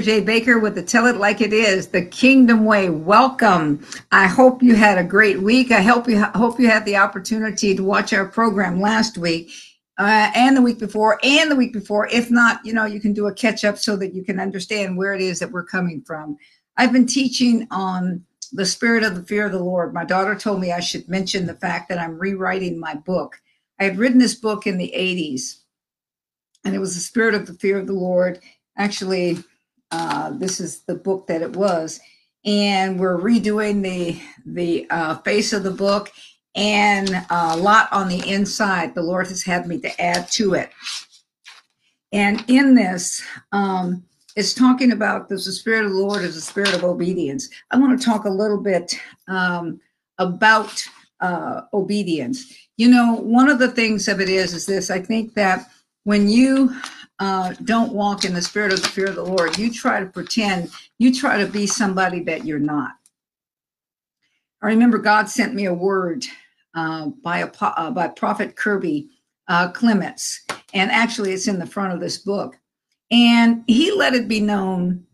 Jay Baker with the Tell It Like It Is, the Kingdom Way. Welcome. I hope you had a great week. I hope you hope you had the opportunity to watch our program last week uh, and the week before and the week before. If not, you know, you can do a catch up so that you can understand where it is that we're coming from. I've been teaching on the spirit of the fear of the Lord. My daughter told me I should mention the fact that I'm rewriting my book. I had written this book in the 80s, and it was the spirit of the fear of the Lord. Actually, uh, this is the book that it was, and we're redoing the the uh, face of the book and a lot on the inside. The Lord has had me to add to it, and in this. Um, it's talking about the spirit of the Lord is the spirit of obedience. I want to talk a little bit um, about uh, obedience. You know, one of the things of it is is this. I think that when you uh, don't walk in the spirit of the fear of the Lord. You try to pretend, you try to be somebody that you're not. I remember God sent me a word uh, by a uh, by Prophet Kirby uh, Clements, and actually it's in the front of this book. And he let it be known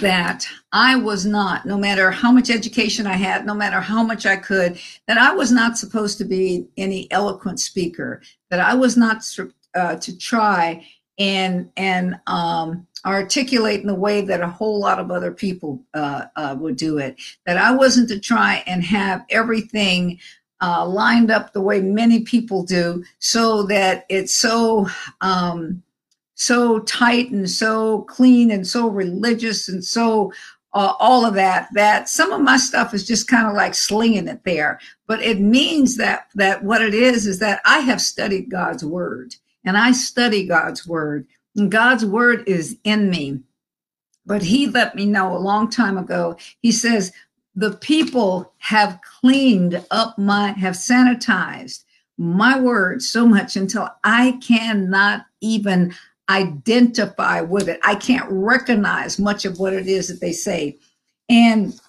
that I was not, no matter how much education I had, no matter how much I could, that I was not supposed to be any eloquent speaker, that I was not uh, to try and and um, articulate in the way that a whole lot of other people uh, uh, would do it. That I wasn't to try and have everything uh, lined up the way many people do, so that it's so um, so tight and so clean and so religious and so uh, all of that that some of my stuff is just kind of like slinging it there but it means that that what it is is that i have studied god's word and I study God's word. And God's word is in me. But he let me know a long time ago. He says, the people have cleaned up my, have sanitized my word so much until I cannot even identify with it. I can't recognize much of what it is that they say. And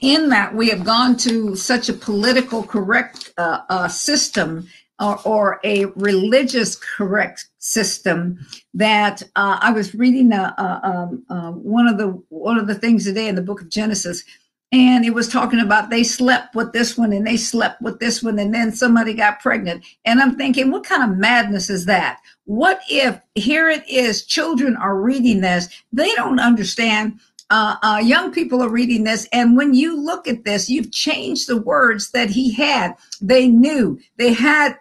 in that, we have gone to such a political correct uh, uh, system or, or a religious correct system that uh, I was reading uh, um, uh, one of the one of the things today in the book of Genesis, and it was talking about they slept with this one and they slept with this one, and then somebody got pregnant. And I'm thinking, what kind of madness is that? What if here it is, children are reading this, they don't understand uh, uh, young people are reading this, and when you look at this, you've changed the words that he had. They knew they had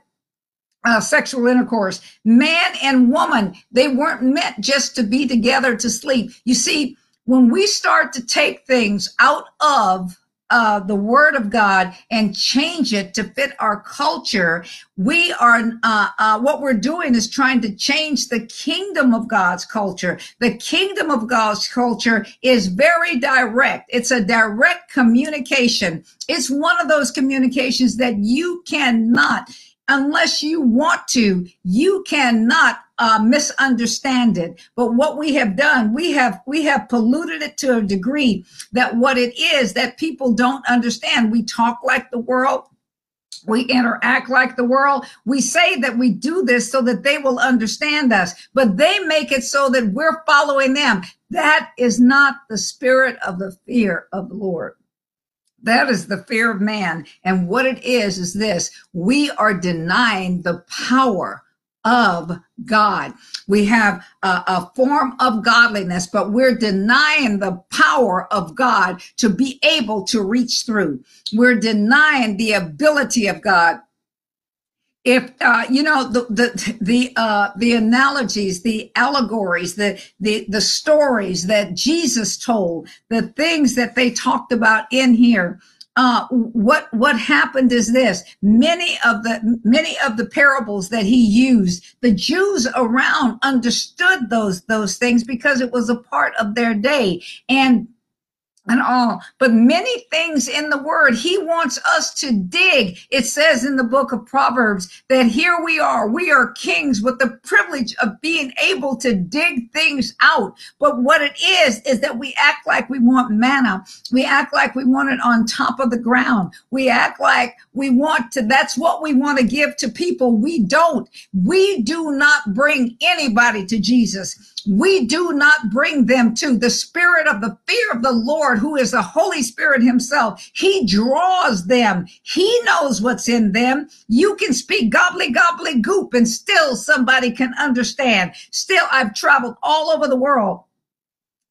uh, sexual intercourse. Man and woman, they weren't meant just to be together to sleep. You see, when we start to take things out of uh, the word of God and change it to fit our culture, we are, uh, uh, what we're doing is trying to change the kingdom of God's culture. The kingdom of God's culture is very direct. It's a direct communication. It's one of those communications that you cannot unless you want to, you cannot uh, misunderstand it. But what we have done, we have we have polluted it to a degree that what it is that people don't understand. We talk like the world. We interact like the world. We say that we do this so that they will understand us, but they make it so that we're following them. That is not the spirit of the fear of the Lord. That is the fear of man. And what it is, is this we are denying the power of God. We have a, a, form of godliness, but we're denying the power of God to be able to reach through. We're denying the ability of God if uh, you know the the the uh, the analogies, the allegories, the the the stories that Jesus told, the things that they talked about in here. Uh, what what happened is this: many of the many of the parables that he used, the Jews around understood those those things because it was a part of their day, and and all, but many things in the word. He wants us to dig. It says in the book of Proverbs that here we are, we are kings with the privilege of being able to dig things out. But what it is, is that we act like we want manna. We act like we want it on top of the ground. We act like we want to, that's what we want to give to people. We don't. We do not bring anybody to Jesus we do not bring them to the spirit of the fear of the Lord, who is the Holy Spirit himself. He draws them. He knows what's in them. You can speak gobbly, gobbly goop and still somebody can understand. Still, I've traveled all over the world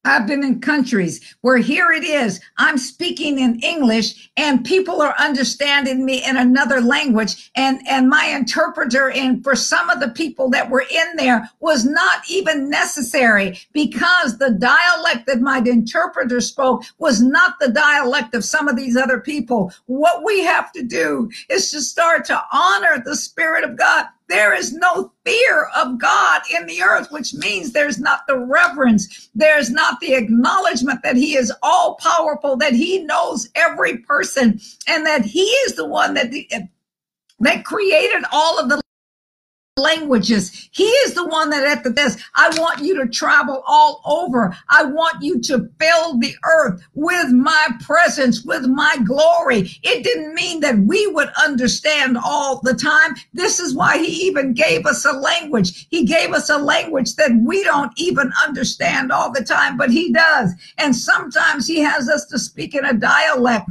I've been in countries where here it is, I'm speaking in English and people are understanding me in another language. And, and my interpreter, and for some of the people that were in there, was not even necessary because the dialect that my interpreter spoke was not the dialect of some of these other people. What we have to do is to start to honor the Spirit of God there is no fear of God in the earth, which means there's not the reverence. There's not the acknowledgement that he is all powerful, that he knows every person and that he is the one that, that created all of the languages. He is the one that at the desk, I want you to travel all over. I want you to fill the earth with my presence, with my glory. It didn't mean that we would understand all the time. This is why he even gave us a language. He gave us a language that we don't even understand all the time, but he does. And sometimes he has us to speak in a dialect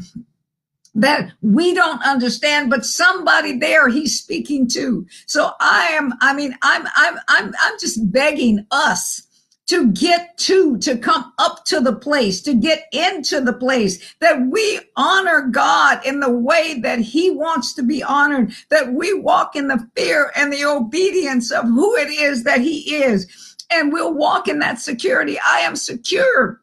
that we don't understand, but somebody there he's speaking to. So I am, I mean, I'm, I'm, I'm, I'm just begging us to get to, to come up to the place, to get into the place that we honor God in the way that he wants to be honored, that we walk in the fear and the obedience of who it is that he is. And we'll walk in that security. I am secure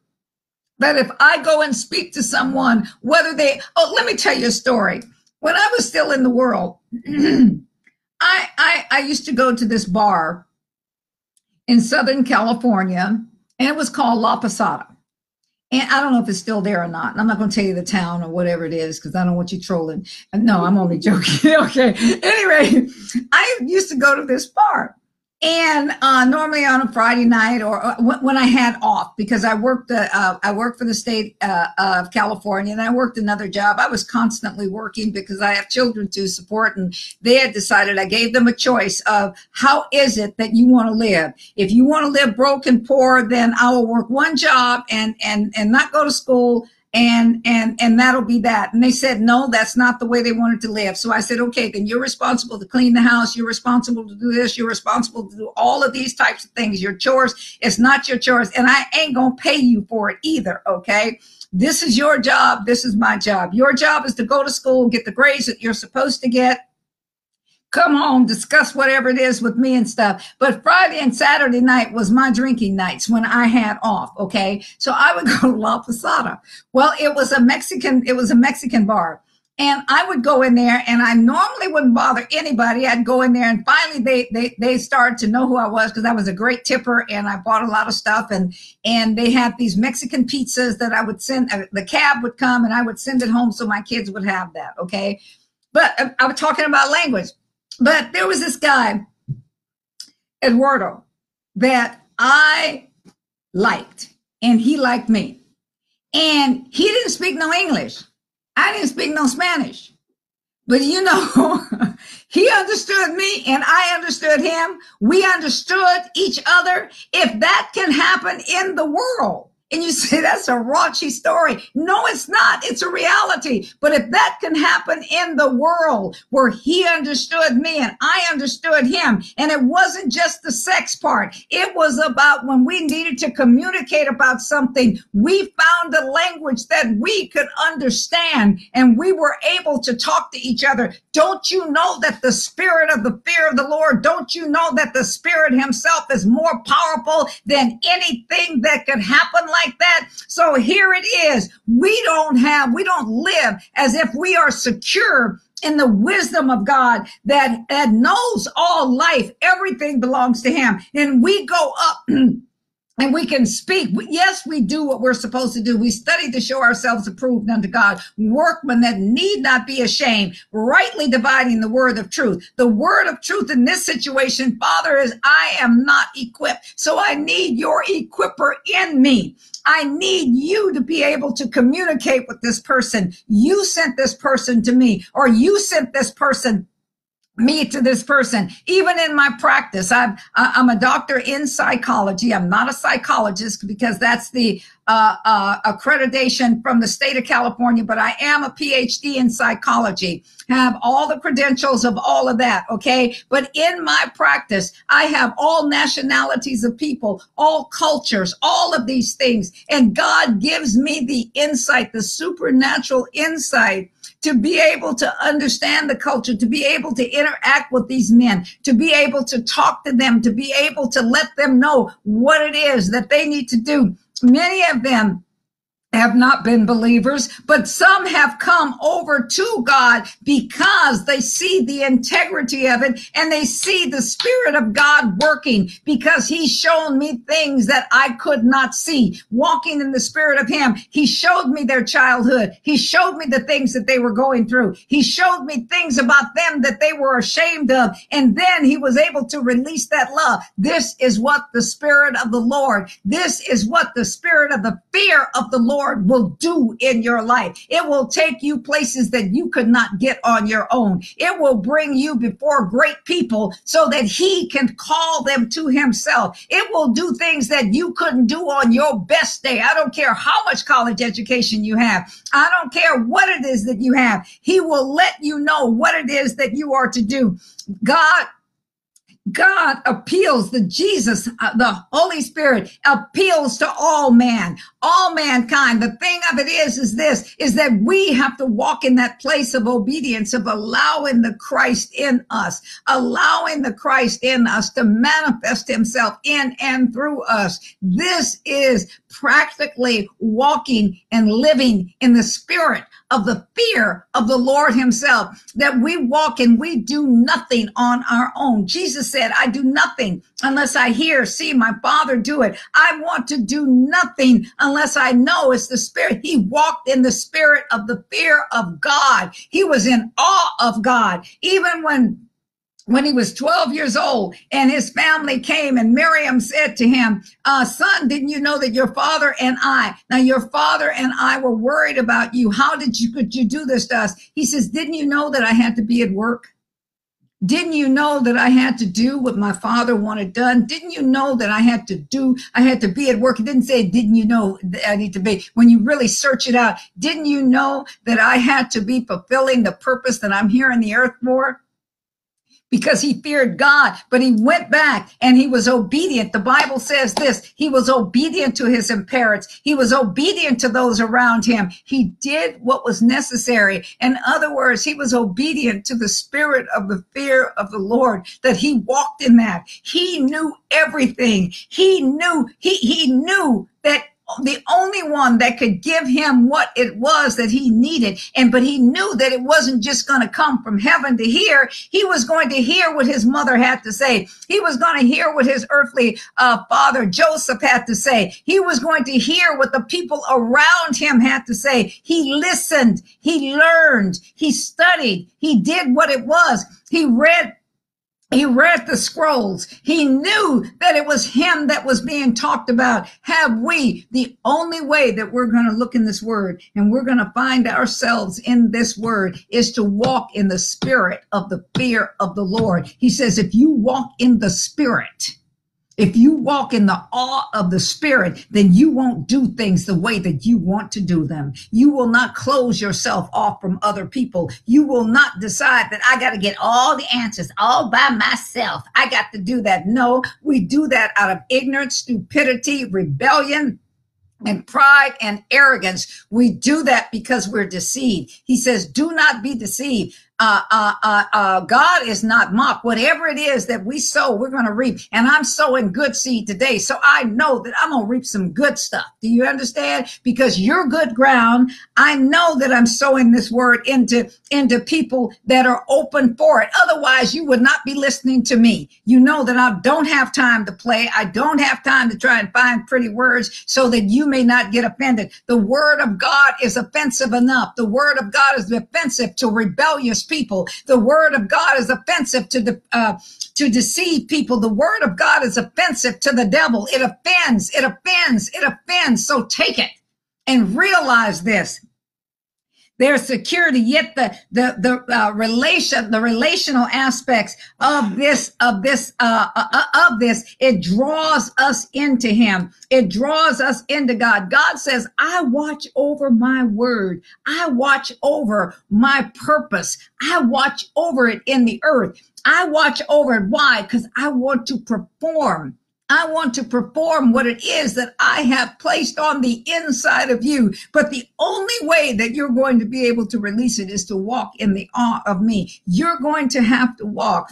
that if I go and speak to someone, whether they, oh, let me tell you a story. When I was still in the world, I, I, I used to go to this bar in Southern California, and it was called La Posada. And I don't know if it's still there or not. And I'm not going to tell you the town or whatever it is because I don't want you trolling. No, I'm only joking. okay. Anyway, I used to go to this bar and uh, normally on a Friday night or uh, when I had off because I worked uh, uh, I worked for the state uh, of California and I worked another job. I was constantly working because I have children to support and they had decided I gave them a choice of how is it that you want to live. If you want to live broke and poor, then I will work one job and and and not go to school and and and that'll be that. And they said no that's not the way they wanted to live. So i said okay then you're responsible to clean the house. You're responsible to do this. You're responsible to do all of these types of things. Your chores it's not your chores. And i ain't gonna pay you for it either okay? This is your job. This is my job. Your job is to go to school get the grades that you're supposed to get come home, discuss whatever it is with me and stuff. But Friday and Saturday night was my drinking nights when I had off. Okay. So I would go to La Posada. Well, it was a Mexican, it was a Mexican bar. And I would go in there and I normally wouldn't bother anybody. I'd go in there and finally they, they, they started to know who I was because I was a great tipper and I bought a lot of stuff and, and they had these Mexican pizzas that I would send, uh, the cab would come and I would send it home so my kids would have that. Okay. But uh, I was talking about language. But there was this guy, Eduardo, that I liked, and he liked me. And he didn't speak no English. I didn't speak no Spanish. But you know, he understood me and I understood him. We understood each other. If that can happen in the world, and you say that's a raunchy story. No, it's not. It's a reality. But if that can happen in the world where he understood me and I understood him, and it wasn't just the sex part, it was about when we needed to communicate about something, we found a language that we could understand and we were able to talk to each other. Don't you know that the spirit of the fear of the Lord, don't you know that the spirit himself is more powerful than anything that could happen like that. So here it is. We don't have, we don't live as if we are secure in the wisdom of God that, that knows all life. Everything belongs to him. And we go up and we can speak. Yes, we do what we're supposed to do. We study to show ourselves approved unto God, workmen that need not be ashamed, rightly dividing the word of truth. The word of truth in this situation, Father, is I am not equipped. So I need your equiper in me. I need you to be able to communicate with this person. You sent this person to me, or you sent this person me to this person. Even in my practice i'm i'm a doctor in psychology. I'm not a psychologist because that's the uh, uh, accreditation from the state of california but i am a phd in psychology. Have all the credentials of all of that okay? But in my practice i have all nationalities of people all cultures all of these things and god gives me the insight the supernatural insight to be able to understand the culture, to be able to interact with these men, to be able to talk to them, to be able to let them know what it is that they need to do. Many of them have not been believers, but some have come over to God because they see the integrity of it and they see the Spirit of God working because He's shown me things that I could not see. Walking in the Spirit of Him, He showed me their childhood. He showed me the things that they were going through. He showed me things about them that they were ashamed of. And then He was able to release that love. This is what the Spirit of the Lord, this is what the Spirit of the fear of the Lord Lord will do in your life. It will take you places that you could not get on your own. It will bring you before great people so that he can call them to himself. It will do things that you couldn't do on your best day. I don't care how much college education you have. I don't care what it is that you have. He will let you know what it is that you are to do. God God appeals, the Jesus, uh, the Holy Spirit appeals to all man, all mankind. The thing of it is, is this, is that we have to walk in that place of obedience, of allowing the Christ in us, allowing the Christ in us to manifest himself in and through us. This is practically walking and living in the spirit of the fear of the Lord himself, that we walk and we do nothing on our own. Jesus said, I do nothing unless I hear, see my father do it. I want to do nothing unless I know it's the spirit. He walked in the spirit of the fear of God. He was in awe of God. Even when when he was 12 years old and his family came and Miriam said to him, uh, son, didn't you know that your father and I, now your father and I were worried about you. How did you, could you do this to us? He says, didn't you know that I had to be at work? Didn't you know that I had to do what my father wanted done? Didn't you know that I had to do, I had to be at work? Didn't say, didn't you know that I need to be? When you really search it out, didn't you know that I had to be fulfilling the purpose that I'm here on the earth for? Because he feared God, but he went back and he was obedient. The Bible says this he was obedient to his parents, he was obedient to those around him. He did what was necessary. In other words, he was obedient to the spirit of the fear of the Lord, that he walked in that. He knew everything. He knew, he, he knew that the one that could give him what it was that he needed. And, but he knew that it wasn't just going to come from heaven to hear. He was going to hear what his mother had to say. He was going to hear what his earthly uh, father Joseph had to say. He was going to hear what the people around him had to say. He listened. He learned. He studied. He did what it was. He read he read the scrolls. He knew that it was him that was being talked about. Have we the only way that we're going to look in this word and we're going to find ourselves in this word is to walk in the spirit of the fear of the Lord. He says, if you walk in the spirit, if you walk in the awe of the spirit, then you won't do things the way that you want to do them. You will not close yourself off from other people. You will not decide that I got to get all the answers all by myself. I got to do that. No, we do that out of ignorance, stupidity, rebellion, and pride and arrogance. We do that because we're deceived. He says, do not be deceived. Uh, uh, uh, uh, God is not mocked. Whatever it is that we sow, we're going to reap. And I'm sowing good seed today. So I know that I'm going to reap some good stuff. Do you understand? Because you're good ground. I know that I'm sowing this word into, into people that are open for it. Otherwise, you would not be listening to me. You know that I don't have time to play. I don't have time to try and find pretty words so that you may not get offended. The word of God is offensive enough. The word of God is offensive to rebellious people. The word of God is offensive to the, uh, to deceive people. The word of God is offensive to the devil. It offends, it offends, it offends. So take it and realize this their security yet the the the uh, relation the relational aspects of this of this uh, uh, uh, of this it draws us into him. It draws us into god. God says i watch over my word. I watch over my purpose. I watch over it in the earth. I watch over it. Why? Because i want to perform I want to perform what it is that I have placed on the inside of you. But the only way that you're going to be able to release it is to walk in the awe of me. You're going to have to walk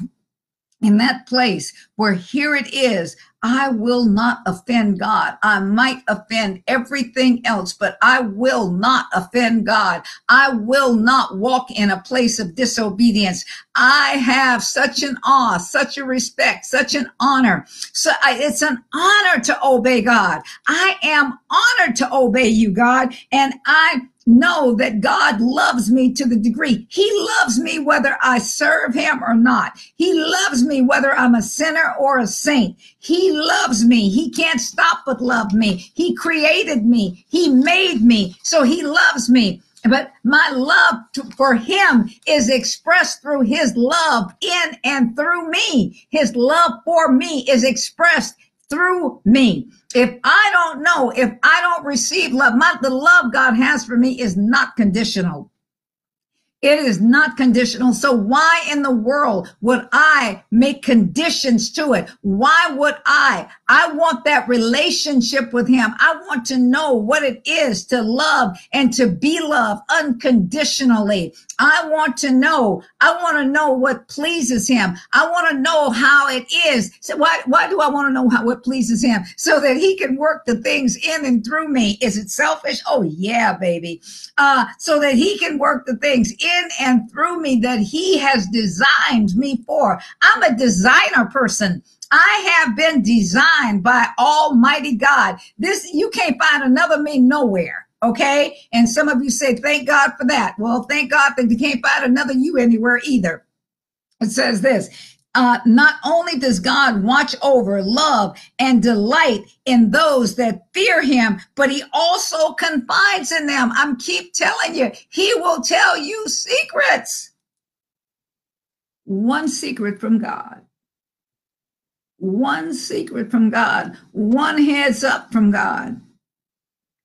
in that place where here it is I will not offend God. I might offend everything else, but I will not offend God. I will not walk in a place of disobedience. I have such an awe, such a respect, such an honor. So I, it's an honor to obey God. I am honored to obey you, God, and I know that God loves me to the degree. He loves me whether I serve him or not. He loves me whether I'm a sinner or a saint. He loves me. He can't stop but love me. He created me. He made me. So he loves me. But my love to, for him is expressed through his love in and through me. His love for me is expressed through me. If I don't know, if I don't receive love, my, the love God has for me is not conditional. It is not conditional. So why in the world would I make conditions to it? Why would I? I want that relationship with him. I want to know what it is to love and to be loved unconditionally. I want to know. I want to know what pleases him. I want to know how it is. So why, why do I want to know how what pleases him? So that he can work the things in and through me. Is it selfish? Oh yeah, baby. Uh, so that he can work the things in and through me that he has designed me for. I'm a designer person. I have been designed by Almighty God. This, you can't find another me nowhere. Okay. And some of you say, thank God for that. Well, thank God that you can't find another you anywhere either. It says this uh, not only does God watch over, love, and delight in those that fear him, but he also confides in them. I'm keep telling you, he will tell you secrets. One secret from God. One secret from God. One heads up from God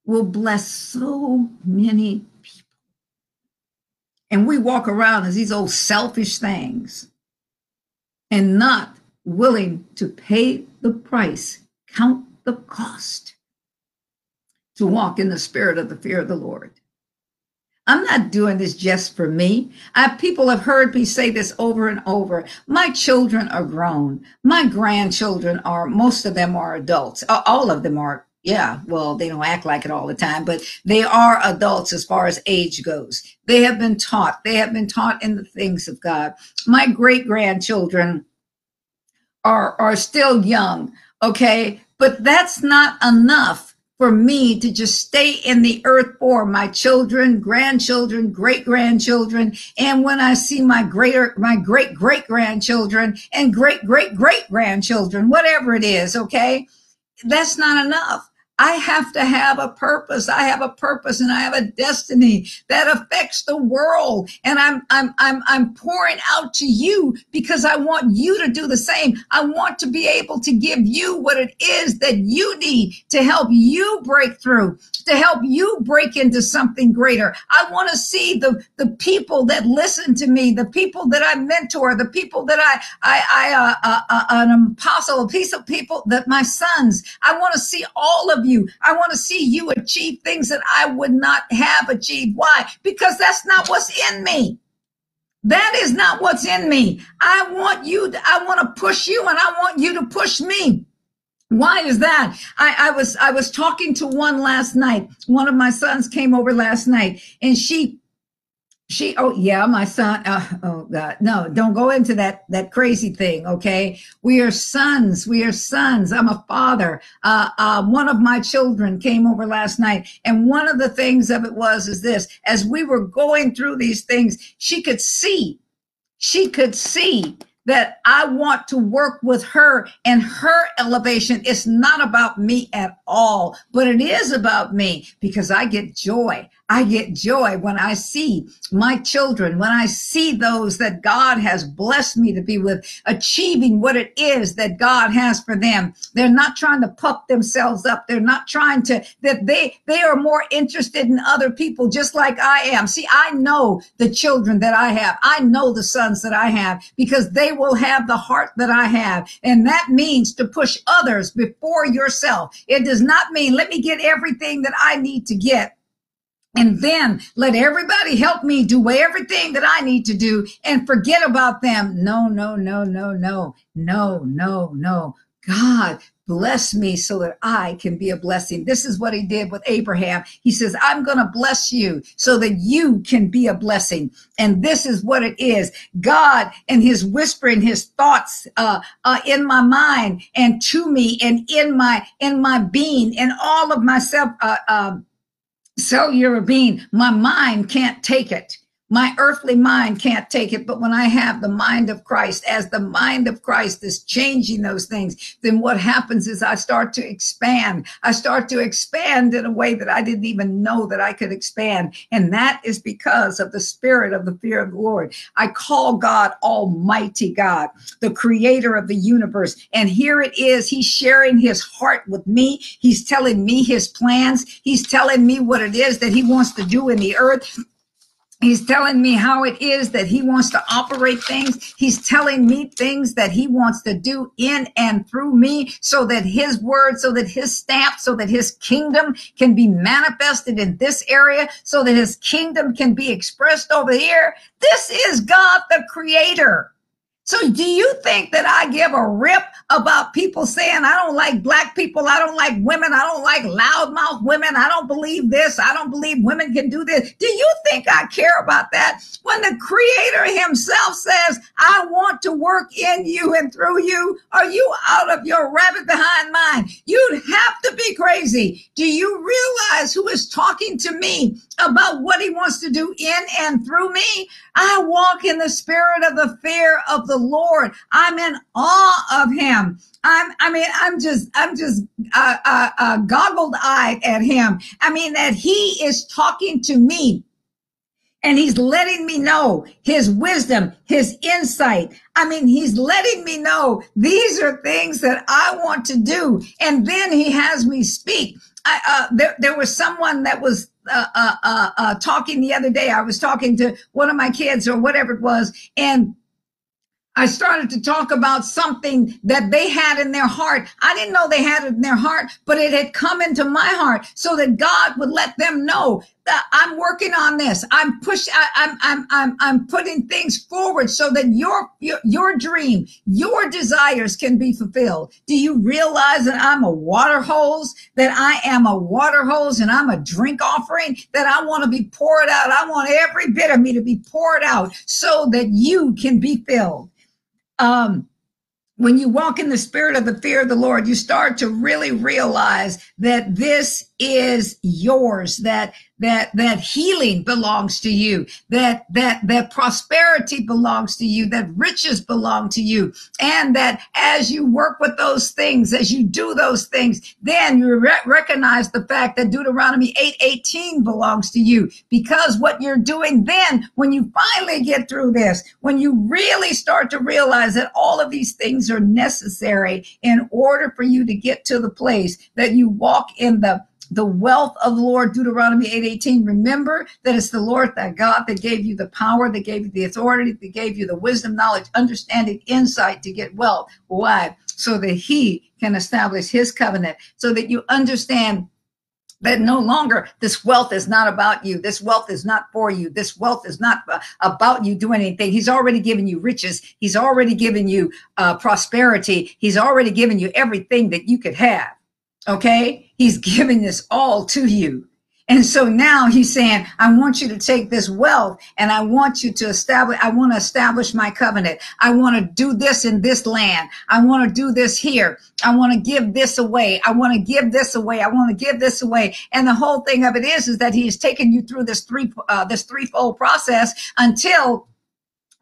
will bless so many people. And we walk around as these old selfish things and not willing to pay the price, count the cost to walk in the spirit of the fear of the Lord. I'm not doing this just for me. I, people have heard me say this over and over. My children are grown. My grandchildren are, most of them are adults. Uh, all of them are yeah, well, they don't act like it all the time, but they are adults as far as age goes. They have been taught, they have been taught in the things of God. My great grandchildren are, are still young, okay? But that's not enough for me to just stay in the earth for my children, grandchildren, great grandchildren. And when I see my greater, my great great grandchildren and great great great grandchildren, whatever it is, okay? That's not enough. I have to have a purpose. I have a purpose and I have a destiny that affects the world. And I'm, I'm, I'm, I'm pouring out to you because I want you to do the same. I want to be able to give you what it is that you need to help you break through, to help you break into something greater. I want to see the, the people that listen to me, the people that I mentor, the people that I, I, I, uh, uh, uh, an apostle, a piece of people that my sons, I want to see all of you you. I want to see you achieve things that I would not have achieved. Why? Because that's not what's in me. That is not what's in me. I want you, to, I want to push you and I want you to push me. Why is that? I, I was I was talking to one last night. One of my sons came over last night and she she oh yeah my son uh, oh god. No don't go into that that crazy thing okay? We are sons. We are sons. I'm a father. Uh, uh, one of my children came over last night and one of the things of it was is this. As we were going through these things she could see she could see that I want to work with her and her elevation. It's not about me at all, but it is about me because I get joy. I get joy when I see my children, when I see those that God has blessed me to be with, achieving what it is that God has for them. They're not trying to puff themselves up. They're not trying to, that they, they are more interested in other people just like I am. See, I know the children that I have. I know the sons that I have because they will have the heart that I have. And that means to push others before yourself. It does not mean let me get everything that I need to get and then let everybody help me do everything that I need to do and forget about them. No, no, no, no, no, no, no, no. God bless me so that I can be a blessing. This is what he did with Abraham. He says, I'm going to bless you so that you can be a blessing. And this is what it is. God and his whispering his thoughts, uh, uh, in my mind and to me and in my, in my being and all of myself, uh, um, cellular being, my mind can't take it. My earthly mind can't take it, but when I have the mind of Christ, as the mind of Christ is changing those things, then what happens is I start to expand. I start to expand in a way that I didn't even know that I could expand. And that is because of the spirit of the fear of the Lord. I call God Almighty God, the creator of the universe. And here it is. He's sharing his heart with me. He's telling me his plans. He's telling me what it is that he wants to do in the earth. He's telling me how it is that he wants to operate things. He's telling me things that he wants to do in and through me so that his word, so that his stamp, so that his kingdom can be manifested in this area, so that his kingdom can be expressed over here. This is God the creator. So do you think that I give a rip about people saying I don't like black people, I don't like women, I don't like loudmouth women, I don't believe this, I don't believe women can do this? Do you think I care about that? When the creator himself says, I want to work in you and through you, are you out of your rabbit behind mind? You'd have to be crazy. Do you realize who is talking to me about what he wants to do in and through me? I walk in the spirit of the fear of the Lord. I'm in awe of him. I'm, I mean, I'm just, I'm just uh, uh, uh, goggled eyed at him. I mean, that he is talking to me and he's letting me know his wisdom, his insight. I mean, he's letting me know these are things that I want to do. And then he has me speak. I, uh, there, there was someone that was uh, uh, uh, uh, talking the other day. I was talking to one of my kids or whatever it was, and I started to talk about something that they had in their heart. I didn't know they had it in their heart, but it had come into my heart so that God would let them know that I'm working on this. I'm pushing, I'm, I'm, I'm, I'm putting things forward so that your, your, your dream, your desires can be fulfilled. Do you realize that I'm a water hose, that I am a water hose and I'm a drink offering, that I want to be poured out. I want every bit of me to be poured out so that you can be filled um, when you walk in the spirit of the fear of the Lord, you start to really realize that this is yours, that that that healing belongs to you that that that prosperity belongs to you that riches belong to you and that as you work with those things as you do those things then you re- recognize the fact that deuteronomy 818 belongs to you. Because what you're doing then when you finally get through this when you really start to realize that all of these things are necessary in order for you to get to the place that you walk in the the wealth of the Lord, Deuteronomy 8:18. Remember that it's the Lord that God that gave you the power, that gave you the authority, that gave you the wisdom, knowledge, understanding, insight to get wealth. Why? So that he can establish his covenant, so that you understand that no longer this wealth is not about you. This wealth is not for you. This wealth is not uh, about you doing anything. He's already given you riches. He's already given you uh, prosperity. He's already given you everything that you could have okay he's giving this all to you and so now he's saying, I want you to take this wealth and I want you to establish, I want to establish my covenant. I want to do this in this land. I want to do this here. I want to give this away. I want to give this away. I want to give this away. And the whole thing of it is, is that he's taken you through this three, uh, this threefold process until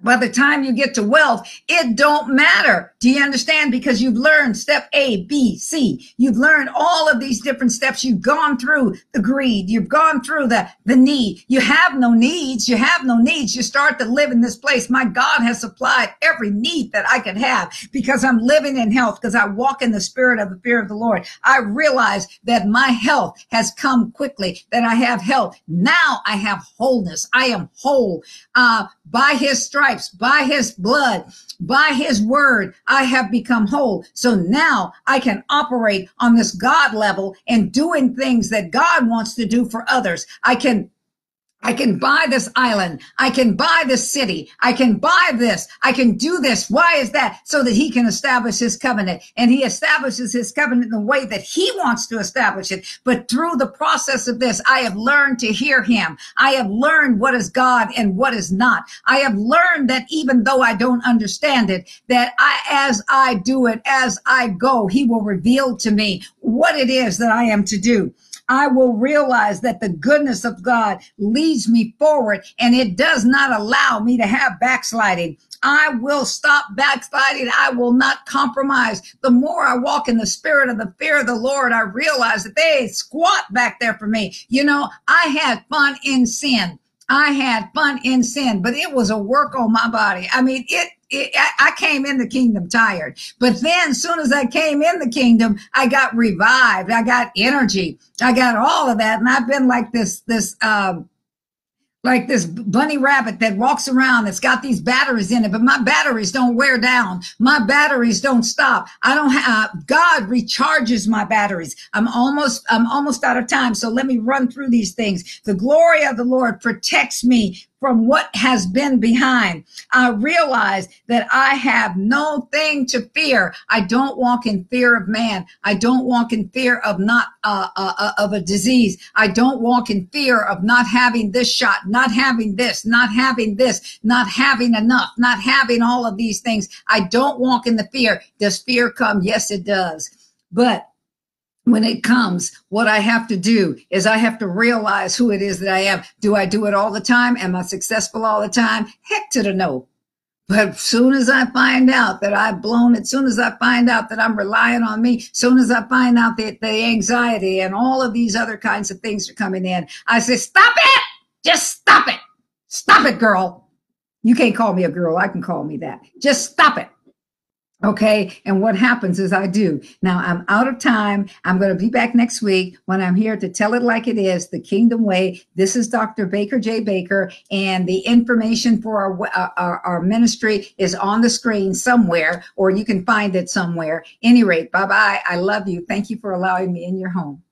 by the time you get to wealth, it don't matter. Do you understand? Because you've learned step A, B, C. You've learned all of these different steps. You've gone through the greed. You've gone through the, the need. You have no needs. You have no needs. You start to live in this place. My God has supplied every need that I could have because I'm living in health, because I walk in the spirit of the fear of the Lord. I realize that my health has come quickly, that I have health. Now I have wholeness. I am whole. Uh, by his stripes, by his blood, by his word, I have become whole. So now I can operate on this God level and doing things that God wants to do for others. I can I can buy this island. I can buy this city. I can buy this. I can do this. Why is that? So that he can establish his covenant. And he establishes his covenant in the way that he wants to establish it. But through the process of this, I have learned to hear him. I have learned what is God and what is not. I have learned that even though I don't understand it, that I, as I do it, as I go, he will reveal to me what it is that I am to do. I will realize that the goodness of God leads me forward and it does not allow me to have backsliding. I will stop backsliding. I will not compromise. The more I walk in the spirit of the fear of the Lord, I realize that they squat back there for me. You know, I had fun in sin. I had fun in sin, but it was a work on my body. I mean, it it, I came in the kingdom tired, but then soon as I came in the kingdom, I got revived. I got energy. I got all of that. And I've been like this, this, um, like this bunny rabbit that walks around that's got these batteries in it, but my batteries don't wear down. My batteries don't stop. I don't have, uh, God recharges my batteries. I'm almost, I'm almost out of time. So let me run through these things. The glory of the Lord protects me from what has been behind. I realize that I have no thing to fear. I don't walk in fear of man. I don't walk in fear of not uh, uh, uh, of a disease. I don't walk in fear of not having this shot, not having this, not having this, not having enough, not having all of these things. I don't walk in the fear. Does fear come? Yes, it does. But when it comes, what I have to do is I have to realize who it is that I am. Do I do it all the time? Am I successful all the time? Heck to the no. But as soon as I find out that I've blown it, soon as I find out that I'm relying on me, soon as I find out that the anxiety and all of these other kinds of things are coming in, I say, stop it! Just stop it! Stop it, girl! You can't call me a girl. I can call me that. Just stop it. Okay. And what happens is I do. Now I'm out of time. I'm going to be back next week when I'm here to tell it like it is the kingdom way. This is Dr. Baker J. Baker and the information for our, uh, our, our ministry is on the screen somewhere, or you can find it somewhere. Any rate, bye bye. I love you. Thank you for allowing me in your home.